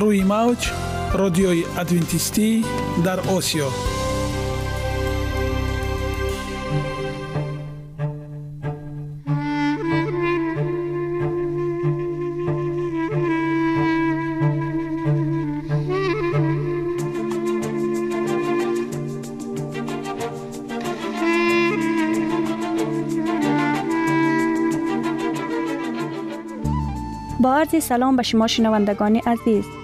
روی موج رادیوی ادوینتیستی در آسیا. با عرض سلام به شما شنوندگان عزیز.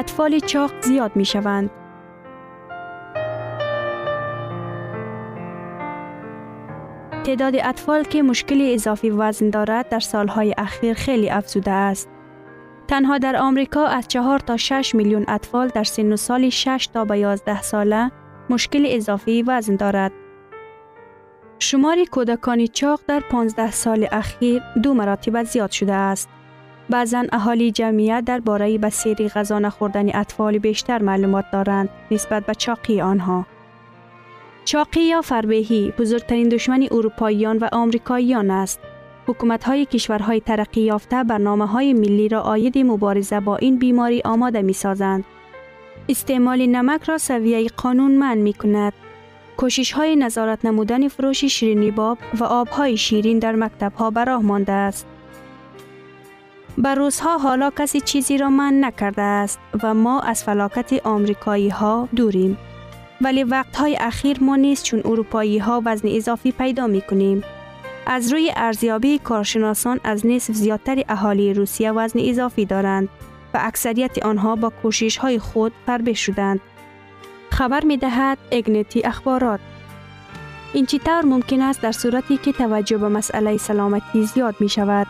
اطفال چاق زیاد می شوند. تعداد اطفال که مشکل اضافی وزن دارد در سالهای اخیر خیلی افزوده است. تنها در آمریکا از 4 تا 6 میلیون اطفال در سن و سال 6 تا به 11 ساله مشکل اضافی وزن دارد. شمار کودکان چاق در 15 سال اخیر دو مراتب زیاد شده است. بعضا اهالی جمعیت درباره بسیری غذا نخوردن اطفال بیشتر معلومات دارند نسبت به چاقی آنها. چاقی یا فربهی بزرگترین دشمن اروپاییان و آمریکاییان است. حکومت های کشورهای ترقی یافته برنامه های ملی را آید مبارزه با این بیماری آماده می سازند. استعمال نمک را سویه قانون من می کند. کوشش های نظارت نمودن فروش شیرینی باب و آبهای شیرین در مکتب ها براه مانده است. بر روزها حالا کسی چیزی را من نکرده است و ما از فلاکت آمریکایی ها دوریم. ولی وقتهای اخیر ما نیست چون اروپایی ها وزن اضافی پیدا می کنیم. از روی ارزیابی کارشناسان از نصف زیادتر اهالی روسیه وزن اضافی دارند و اکثریت آنها با کوشش های خود فربه شدند. خبر می دهد اگنتی اخبارات. این چطور ممکن است در صورتی که توجه به مسئله سلامتی زیاد می شود؟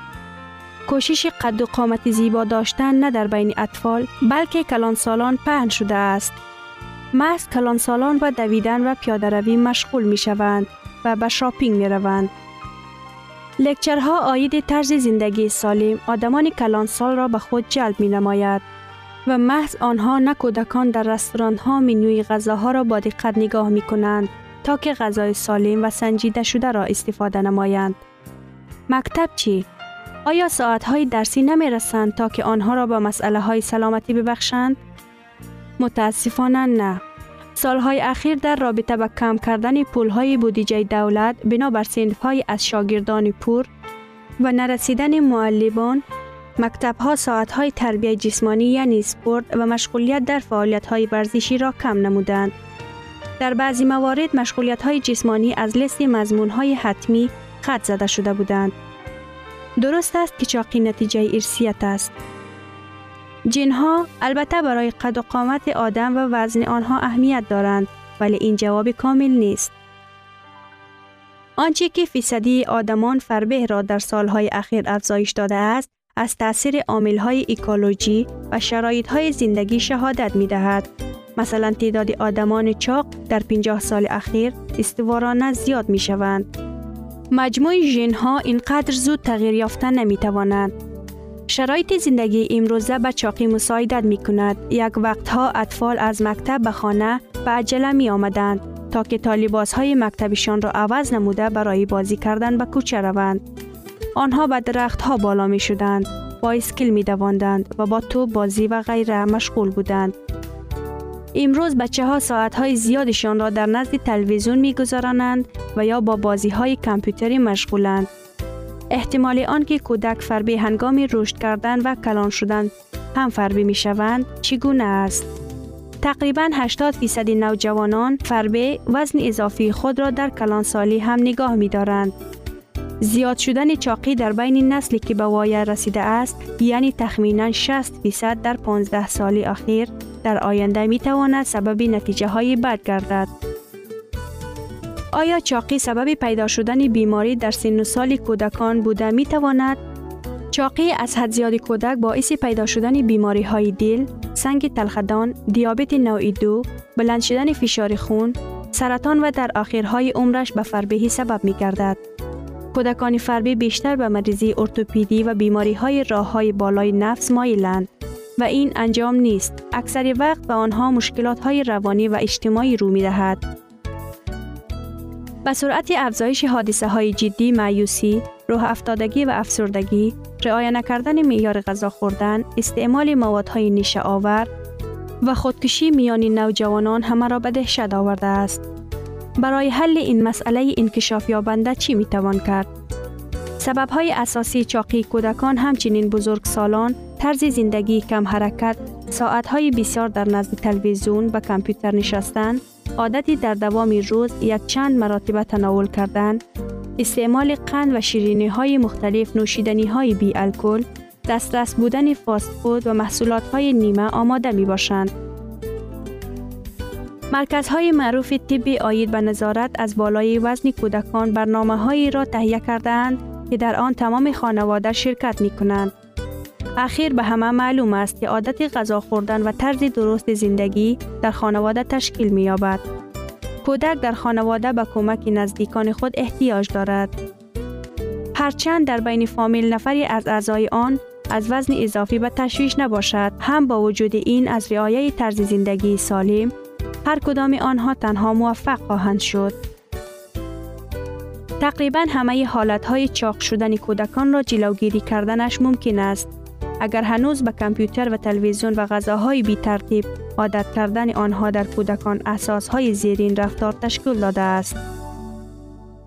کوشش قد و قامت زیبا داشتن نه در بین اطفال بلکه کلان سالان پهن شده است. محض کلان سالان و دویدن و پیاده روی مشغول می شوند و به شاپینگ می روند. لکچرها آید طرز زندگی سالم آدمان کلان سال را به خود جلب می نماید و محض آنها نه کودکان در رستوران ها منوی غذاها را با دقت نگاه می کنند تا که غذای سالم و سنجیده شده را استفاده نمایند. مکتب چی؟ آیا ساعت های درسی نمی رسند تا که آنها را به مسئله های سلامتی ببخشند؟ متاسفانه نه. سالهای اخیر در رابطه با کم کردن پولهای بودجه دولت بنابر های از شاگردان پور و نرسیدن معلمان مکتب ها ساعت های تربیه جسمانی یعنی سپورت و مشغولیت در فعالیت های ورزشی را کم نمودند. در بعضی موارد مشغولیت های جسمانی از لست مضمون های حتمی خط زده شده بودند. درست است که چاقی نتیجه ارسیت است. جنها البته برای قد و قامت آدم و وزن آنها اهمیت دارند ولی این جواب کامل نیست. آنچه که فیصدی آدمان فربه را در سالهای اخیر افزایش داده است از تاثیر های ایکولوژی و های زندگی شهادت می دهد. مثلا تعداد آدمان چاق در 50 سال اخیر استوارانه زیاد می شوند. مجموع ژن ها اینقدر زود تغییر یافته نمی توانند. شرایط زندگی امروزه به چاقی مساعدت می کند. یک وقتها اطفال از مکتب به خانه به عجله می آمدند تا که طالباس های مکتبشان را عوض نموده برای بازی کردن به کوچه روند. آنها به درخت ها بالا می شدند، با اسکل می دواندند و با تو بازی و غیره مشغول بودند. امروز بچه ها ساعت های زیادشان را در نزد تلویزیون می گذارانند و یا با بازی های کامپیوتری مشغولند. احتمال آنکه کودک فربی هنگام رشد کردن و کلان شدن هم فربی می شوند چگونه است؟ تقریبا 80 فیصد نوجوانان فربه وزن اضافی خود را در کلان سالی هم نگاه می دارند. زیاد شدن چاقی در بین نسلی که به وایه رسیده است یعنی تخمینا 60 فیصد در 15 سال اخیر در آینده می تواند سبب نتیجه های بد گردد. آیا چاقی سبب پیدا شدن بیماری در سن و سال کودکان بوده می تواند؟ چاقی از حد زیاد کودک باعث پیدا شدن بیماری های دل، سنگ تلخدان، دیابت نوع دو، بلند شدن فشار خون، سرطان و در آخرهای عمرش به فربهی سبب می گردد. کودکان فربی بیشتر به مریضی ارتوپیدی و بیماری های راه های بالای نفس مایلند و این انجام نیست. اکثر وقت به آنها مشکلات های روانی و اجتماعی رو می دهد. به سرعت افزایش حادثه های جدی معیوسی، روح افتادگی و افسردگی، رعایت نکردن معیار غذا خوردن، استعمال موادهای نیشه آور و خودکشی میان نوجوانان همه را به دهشت آورده است. برای حل این مسئله انکشاف یابنده چی می توان کرد؟ سبب های اساسی چاقی کودکان همچنین بزرگ سالان، طرز زندگی کم حرکت، ساعت های بسیار در نزد تلویزیون و کامپیوتر نشستن، عادتی در دوام روز یک چند مراتب تناول کردن، استعمال قند و شیرینی های مختلف نوشیدنی های بی الکل، دسترس بودن فاست فود و محصولات های نیمه آماده می باشند. مرکزهای معروف طبی آید به نظارت از بالای وزن کودکان برنامه هایی را تهیه کردند که در آن تمام خانواده شرکت می کنند. اخیر به همه معلوم است که عادت غذا خوردن و طرز درست زندگی در خانواده تشکیل می یابد. کودک در خانواده به کمک نزدیکان خود احتیاج دارد. هرچند در بین فامیل نفری از اعضای آن از وزن اضافی به تشویش نباشد هم با وجود این از رعایت طرز زندگی سالم هر کدام آنها تنها موفق خواهند شد. تقریبا همه حالت های چاق شدن کودکان را جلوگیری کردنش ممکن است. اگر هنوز به کامپیوتر و تلویزیون و غذاهای بی ترتیب عادت کردن آنها در کودکان اساس های زیرین رفتار تشکیل داده است.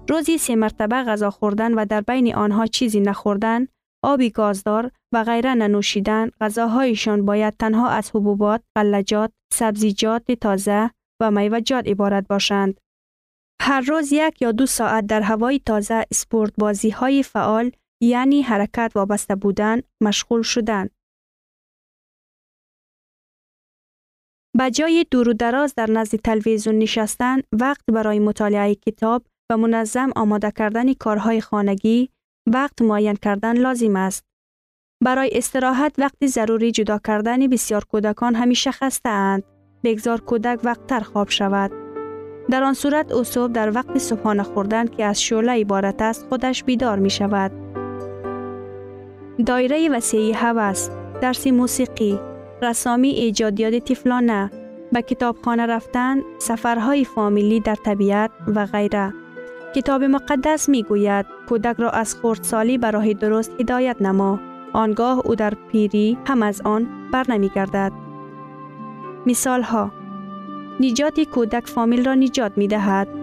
روزی سه مرتبه غذا خوردن و در بین آنها چیزی نخوردن، آبی گازدار و غیره ننوشیدن، غذاهایشان باید تنها از حبوبات، غلجات، سبزیجات تازه و میوجات عبارت باشند. هر روز یک یا دو ساعت در هوای تازه اسپورت بازی های فعال یعنی حرکت وابسته بودن مشغول شدن. به جای دور و دراز در نزد تلویزیون نشستن وقت برای مطالعه کتاب و منظم آماده کردن کارهای خانگی وقت معین کردن لازم است. برای استراحت وقتی ضروری جدا کردن بسیار کودکان همیشه خسته اند. بگذار کودک وقتتر خواب شود. در آن صورت او در وقت صبحانه خوردن که از شعله عبارت است خودش بیدار می شود. دایره وسیعی هوس، درس موسیقی، رسامی ایجادیات تفلانه، به کتابخانه رفتن، سفرهای فامیلی در طبیعت و غیره. کتاب مقدس می گوید کودک را از خردسالی به راه درست هدایت نما. آنگاه او در پیری هم از آن بر نمی گردد. مثال ها نجات کودک فامیل را نجات می دهد.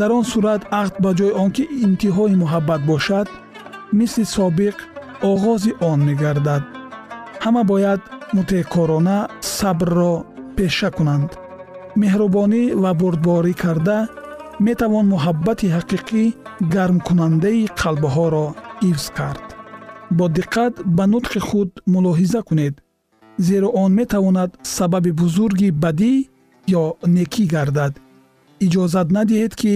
Дар он сурат ақд ба ҷои он ки интиҳои муҳаббат бошад мисли собиқ оғози он мегардад. Ҳама бояд мутеъкорона сабрро пеша кунанд. Меҳрубонӣ ва бурдборӣ карда метавон муҳаббати ҳақиқӣ гармкунандаи қалбҳоро ҳифз кард. Бо диққат ба нутқи худ мулоҳиза кунед зеро он метавонад сабаби бузурги бадӣ ё некӣ гардад иҷозат надиҳед ки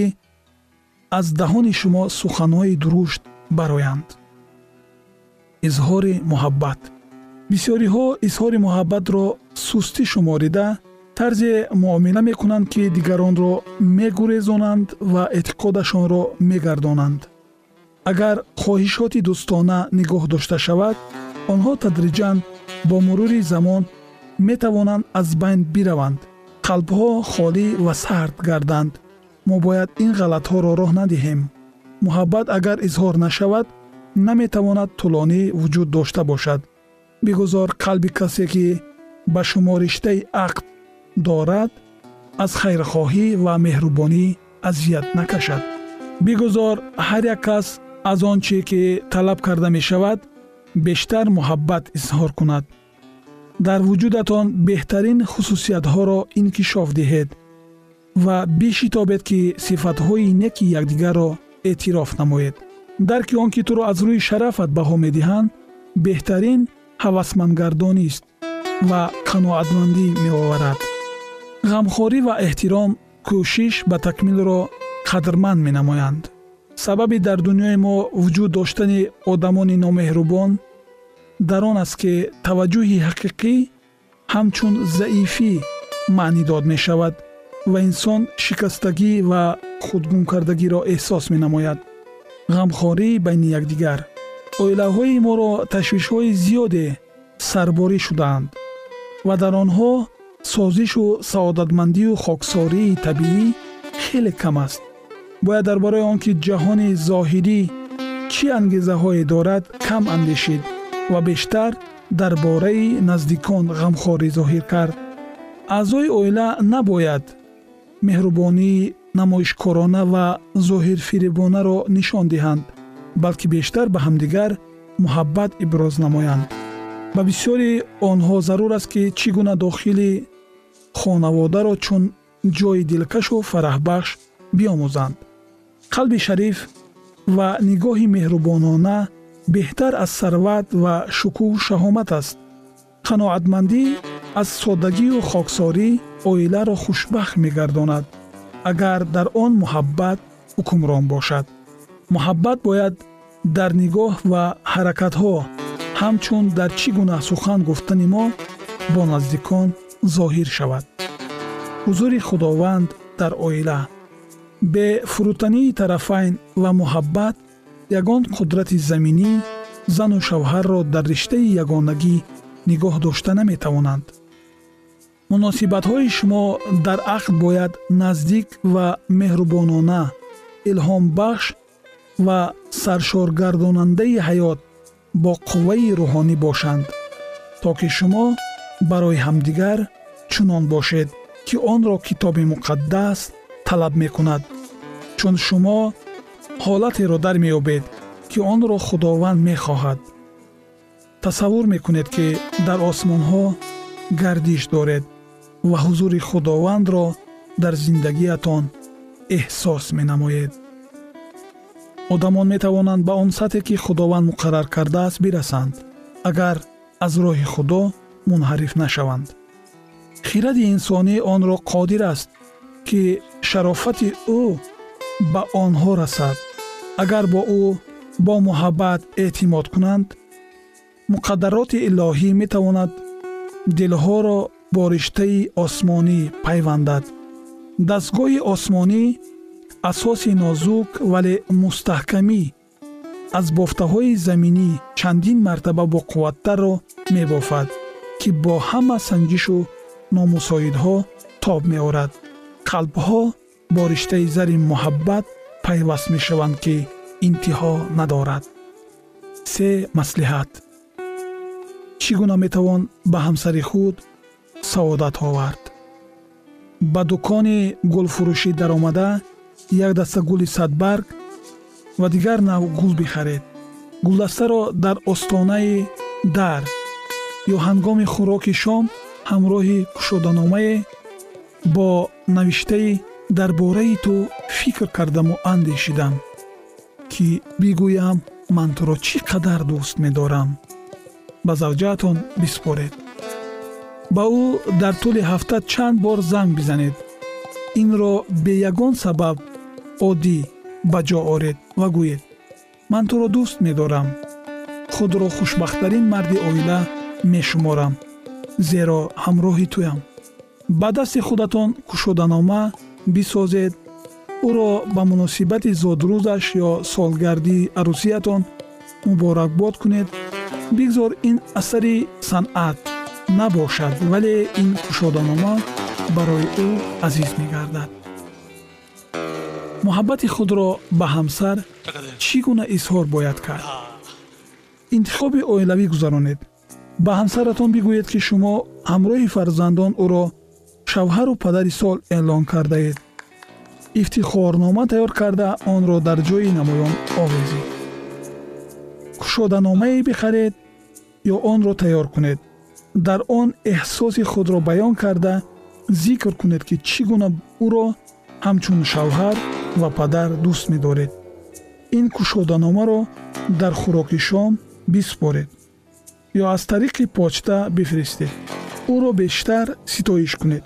аз даҳони шумо суханҳои дурушт бароянд. Изҳори муҳаббат. Бисёриҳо изҳори муҳаббатро сустӣ шуморида тарзе муомила мекунанд ки дигаронро мегурезонанд ва эътиқодашонро мегардонанд. Агар хоҳишоти дӯстона нигоҳ дошта шавад онҳо тадриҷан бо мурури замон метавонанд аз байн бираванд қалбҳо холӣ ва сард гарданд. Мо бояд ин ғалатҳоро роҳ надиҳем. Муҳаббат агар изҳор нашавад наметавонад тӯлонӣ вуҷуд дошта бошад. Бигузор қалби касе ки ба шумо риштаи ақд дорад аз хайрхоҳӣ ва меҳрубонӣ азият накашад. Бигузор ҳар як кас аз он чи ки талаб карда мешавад бештар муҳаббат изҳор кунад дар вуҷудатон беҳтарин хусусиятҳоро инкишоф диҳед ва бишитобед ки сифатҳои неки якдигарро эътироф намоед. Дарки он ки туро аз рӯи шарафат баҳо медиҳанд беҳтарин ҳавасмандгардонист ва қаноатмандӣ меоварад. Ғамхорӣ ва эҳтиром кӯшиш ба такмилро қадрманд менамоянд. Сабаби дар дунёи мо вуҷуд доштани одамони номеҳрубон дар он аст ки таваҷҷӯҳи ҳақиқӣ ҳамчун заифӣ маънӣ дод мешавад ва инсон шикастагӣ ва худгумкардагиро эҳсос менамояд ғамхорӣ байни якдигар оилаҳои моро ташвишҳои зиёде сарборӣ шудаанд ва дар онҳо созишу саодатмандию хоксории табиӣ хеле кам аст бояд дар бораи он ки ҷаҳони зоҳирӣ чӣ ангезаҳое дорад кам андешид Ва бештар дар бораи наздикон ғамхорӣ зоҳир кард. аъзои оила набояд меҳрубонӣ намоишкорона ва зоҳирфиребонаро нишон диҳанд балки бештар ба ҳамдигар муҳаббат иброз намоянд. ба бисёри онҳо зарур аст ки чӣ гуна дохили хонаводаро чун ҷои дилкашу фараҳбахш биомӯзанд. қалби шариф ва нигоҳи меҳрубонона беҳтар аз сарват ва шукӯҳу шаҳомат аст. Қаноатмандӣ аз соддагию хоксорӣ оиларо хушбахт мегардонад агар дар он муҳаббат ҳукмрон бошад. Муҳаббат бояд дар нигоҳ ва ҳаракатҳо ҳамчун дар чӣ гуна сухан гуфтани мо бо наздикон зоҳир шавад. Ҳузури худованд дар оила. Бе фурӯтании тарафайн ва муҳаббат ягон қудрати заминӣ зану шавҳарро дар риштаи ягонагӣ нигоҳ дошта наметавонанд. Муносибатҳои шумо дар ақд бояд наздик ва меҳрубонона илҳомбахш ва саршоргардонандаи ҳаёт бо қувваи рӯҳонӣ бошанд то ки шумо барои ҳамдигар чунон бошед ки онро китоби муқаддас талаб мекунад. Чун шумо ҳолатеро дар меёбед ки онро худованд мехоҳад. Тасаввур мекунед ки дар осмонҳо гардиш доред ва ҳузури худовандро дар зиндагиятон эҳсос менамоед. Одамон метавонанд ба он сатҳе ки худованд муқаррар кардааст бирасанд агар аз роҳи худо мунҳариф нашаванд. Хиради инсонӣ онро қодир аст ки шарофати ӯ ба онҳо расад. Агар бо ӯ бо муҳаббат эътимод кунанд муқаддароти илоҳӣ метавонад дилҳоро бо риштаи осмонӣ пайвандад. Дастгоҳи осмонӣ асоси нозук вале мустаҳкамӣ аз бофтаҳои заминӣ чандин мартаба боқувваттарро мебофад ки бо ҳама санҷишу номусоидҳо тоб меорад. Қалбҳо бо риштаи зари муҳаббат пайваст мешаванд ки интиҳо надорад. Се маслиҳат. Чӣ гуна метавон ба ҳамсари худ саодат овард? Ба дукони гулфурӯшӣ даромада як даста гули садбарг ва дигар нав гул бихаред. Гулдастаро дар остонаи дар ё ҳангоми хӯроки шом ҳамроҳи кушоданомае бо навиштаи дар бораи ту фикр кардаму андешидам ки бигӯям ман туро чӣ қадар дӯст медорам. Ба завҷаатон биспоред ба ӯ дар тӯли ҳафта чанд бор занг бизанед. Инро бе ягон сабаб оддӣ ба ҷо оред ва гӯед ман туро дӯст медорам. Худро хушбахттарин марди оила мешуморам зеро ҳамроҳи туям. Ба дасти худатон кушоданома бисозед ӯро ба муносибати зодрӯзаш ё солгарди арӯсиятон муборакбод кунед бигзор ин асари санъат набошад вале ин кушоданома барои ӯ азиз мегардад муҳаббати худро ба ҳамсар чӣ гуна изҳор бояд кард интихоби оилавӣ гузаронед ба ҳамсаратон бигӯед ки шумо ҳамроҳи фарзандон ӯро шавҳару падари сол эълон кардаед ифтихорнома тайёр карда онро дар ҷои намоён овезед кушоданомае бихаред ё онро тайёр кунед дар он эҳсоси худро баён карда зикр кунед ки чӣ гуна ӯро ҳамчун шавҳар ва падар дӯст медоред ин кушоданомаро дар хӯроки шом биспоред ё аз тариқи почта бифиристед ӯро бештар ситоиш кунед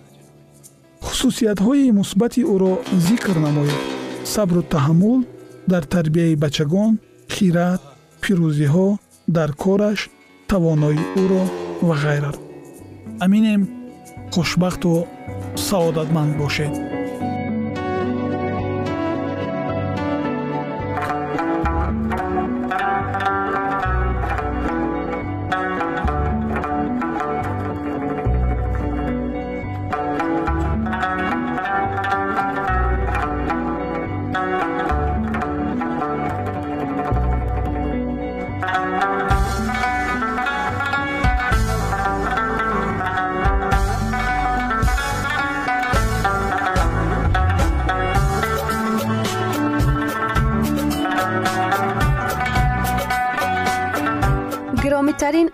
Хусусиятҳои мусбати ӯро зикр намоед сабру таҳаммул дар тарбияи бачагон хират пирӯзиҳо дар кораш тавонои ӯро ва ғайраро аминем хушбахту саодатманд бошед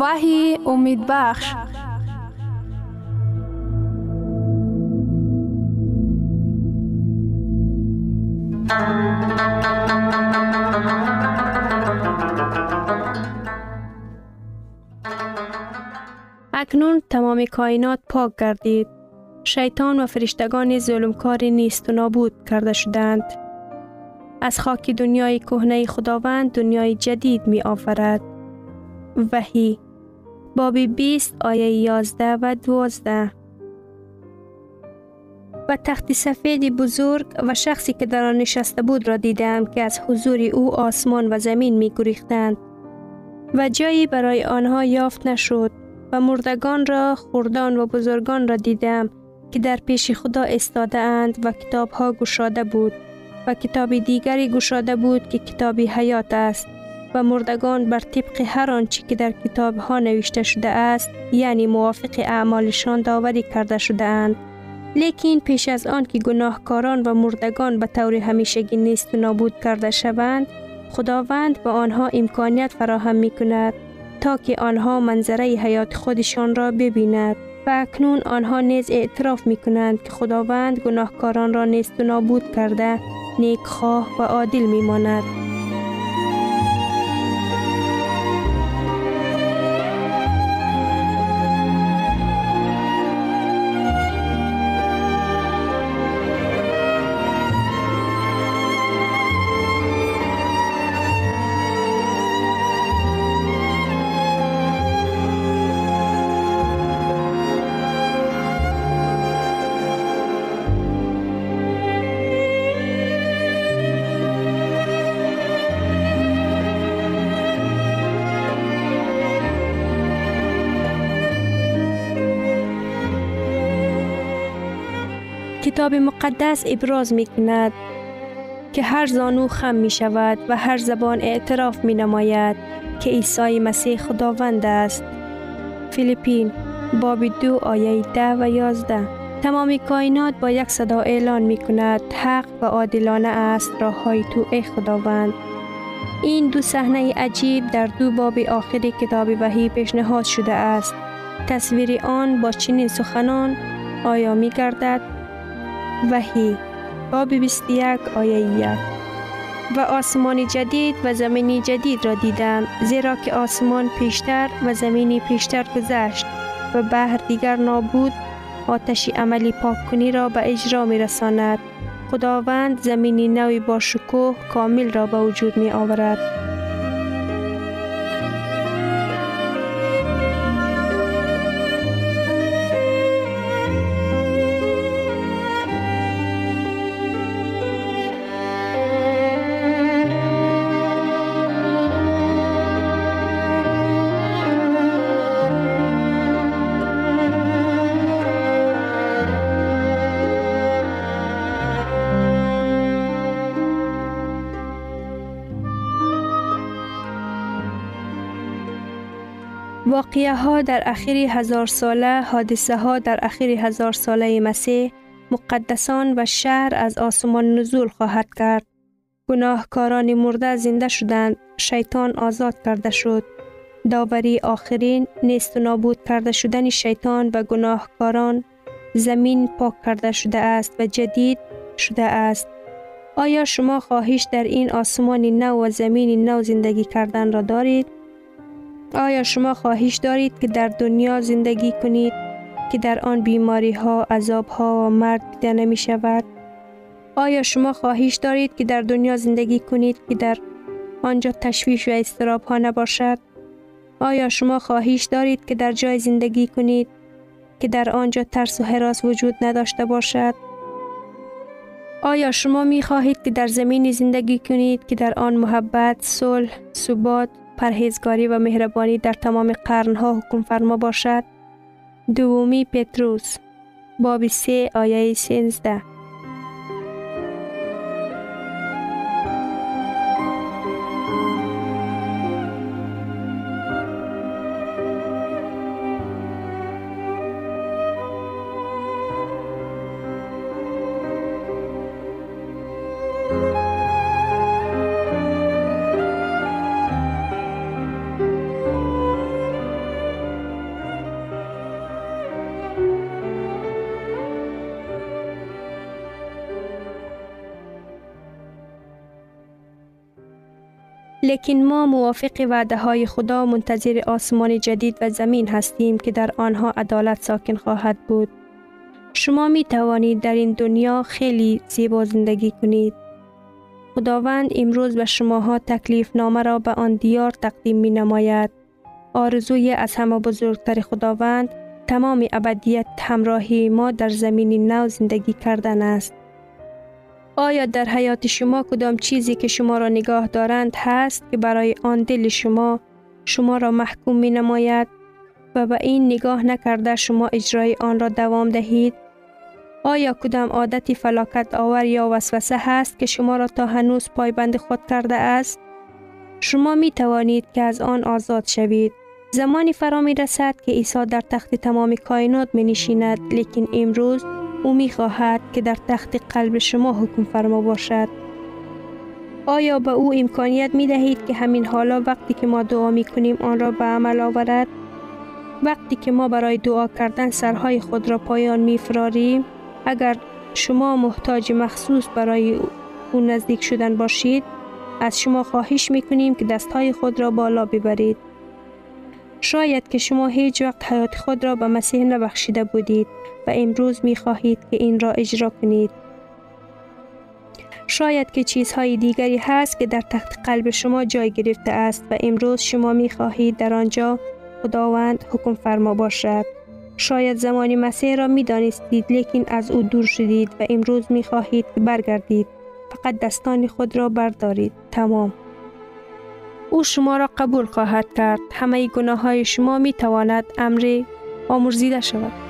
وحی امید بخش اکنون تمام کائنات پاک گردید. شیطان و فرشتگان ظلمکار نیست و نابود کرده شدند. از خاک دنیای کهنه خداوند دنیای جدید می آفرد. وحی باب 20 آیه 11 و 12 و تخت سفید بزرگ و شخصی که در آن نشسته بود را دیدم که از حضور او آسمان و زمین می گریختند و جایی برای آنها یافت نشد و مردگان را خوردان و بزرگان را دیدم که در پیش خدا استاده اند و کتاب ها گشاده بود و کتاب دیگری گشاده بود که کتابی حیات است. و مردگان بر طبق هر آنچه که در کتاب ها نوشته شده است یعنی موافق اعمالشان داوری کرده شده اند لیکن پیش از آن که گناهکاران و مردگان به طور همیشگی نیست و نابود کرده شوند خداوند به آنها امکانیت فراهم می کند تا که آنها منظره حیات خودشان را ببیند و اکنون آنها نیز اعتراف می کنند که خداوند گناهکاران را نیست و نابود کرده نیکخواه و عادل می ماند. کتاب مقدس ابراز می کند که هر زانو خم می شود و هر زبان اعتراف می نماید که عیسی مسیح خداوند است. فیلیپین باب دو آیه ده و یازده تمام کائنات با یک صدا اعلان می کند حق و عادلانه است راه های تو ای خداوند. این دو صحنه عجیب در دو باب آخری کتاب وحی پیشنهاد شده است. تصویر آن با چنین سخنان آیا می گردد وحی باب 21 آیه 1 و آسمان جدید و زمینی جدید را دیدم زیرا که آسمان پیشتر و زمینی پیشتر گذشت و بحر دیگر نابود آتش عملی پاک کنی را به اجرا می رساند خداوند زمینی نوی با شکوه کامل را به وجود می آورد واقعه ها در اخیر هزار ساله حادثه ها در اخیر هزار ساله مسیح مقدسان و شهر از آسمان نزول خواهد کرد. گناهکاران مرده زنده شدند. شیطان آزاد کرده شد. داوری آخرین نیست و نابود کرده شدن شیطان و گناهکاران زمین پاک کرده شده است و جدید شده است. آیا شما خواهش در این آسمان نو و زمین نو زندگی کردن را دارید؟ آیا شما خواهش دارید که در دنیا زندگی کنید که در آن بیماری ها، عذاب ها و مرد دیده نمی شود؟ آیا شما خواهش دارید که در دنیا زندگی کنید که در آنجا تشویش و استراب ها نباشد؟ آیا شما خواهیش دارید که در جای زندگی کنید که در آنجا ترس و حراس وجود نداشته باشد؟ آیا شما می خواهید که در زمینی زندگی کنید که در آن محبت، صلح، ثبات، پرهیزگاری و مهربانی در تمام قرنها حکم فرما باشد؟ دومی پتروس باب سه آیه سینزده لیکن ما موافق وعده های خدا منتظر آسمان جدید و زمین هستیم که در آنها عدالت ساکن خواهد بود. شما می توانید در این دنیا خیلی زیبا زندگی کنید. خداوند امروز به شماها تکلیف نامه را به آن دیار تقدیم می نماید. آرزوی از همه بزرگتر خداوند تمام ابدیت همراهی ما در زمین نو زندگی کردن است. آیا در حیات شما کدام چیزی که شما را نگاه دارند هست که برای آن دل شما شما را محکوم می نماید و به این نگاه نکرده شما اجرای آن را دوام دهید؟ آیا کدام عادتی فلاکت آور یا وسوسه هست که شما را تا هنوز پایبند خود کرده است؟ شما می توانید که از آن آزاد شوید. زمانی فرا می رسد که عیسی در تخت تمام کائنات می نشیند لیکن امروز او می خواهد که در تخت قلب شما حکم فرما باشد. آیا به او امکانیت می دهید که همین حالا وقتی که ما دعا می کنیم آن را به عمل آورد؟ وقتی که ما برای دعا کردن سرهای خود را پایان می فراریم، اگر شما محتاج مخصوص برای او نزدیک شدن باشید، از شما خواهش می کنیم که دستهای خود را بالا ببرید. شاید که شما هیچ وقت حیات خود را به مسیح نبخشیده بودید و امروز می خواهید که این را اجرا کنید. شاید که چیزهای دیگری هست که در تخت قلب شما جای گرفته است و امروز شما می خواهید در آنجا خداوند حکم فرما باشد. شاید زمانی مسیح را می دانستید لیکن از او دور شدید و امروز می خواهید که برگردید. فقط دستان خود را بردارید. تمام. او شما را قبول خواهد کرد. همه گناه های شما می تواند امر آمرزیده شود.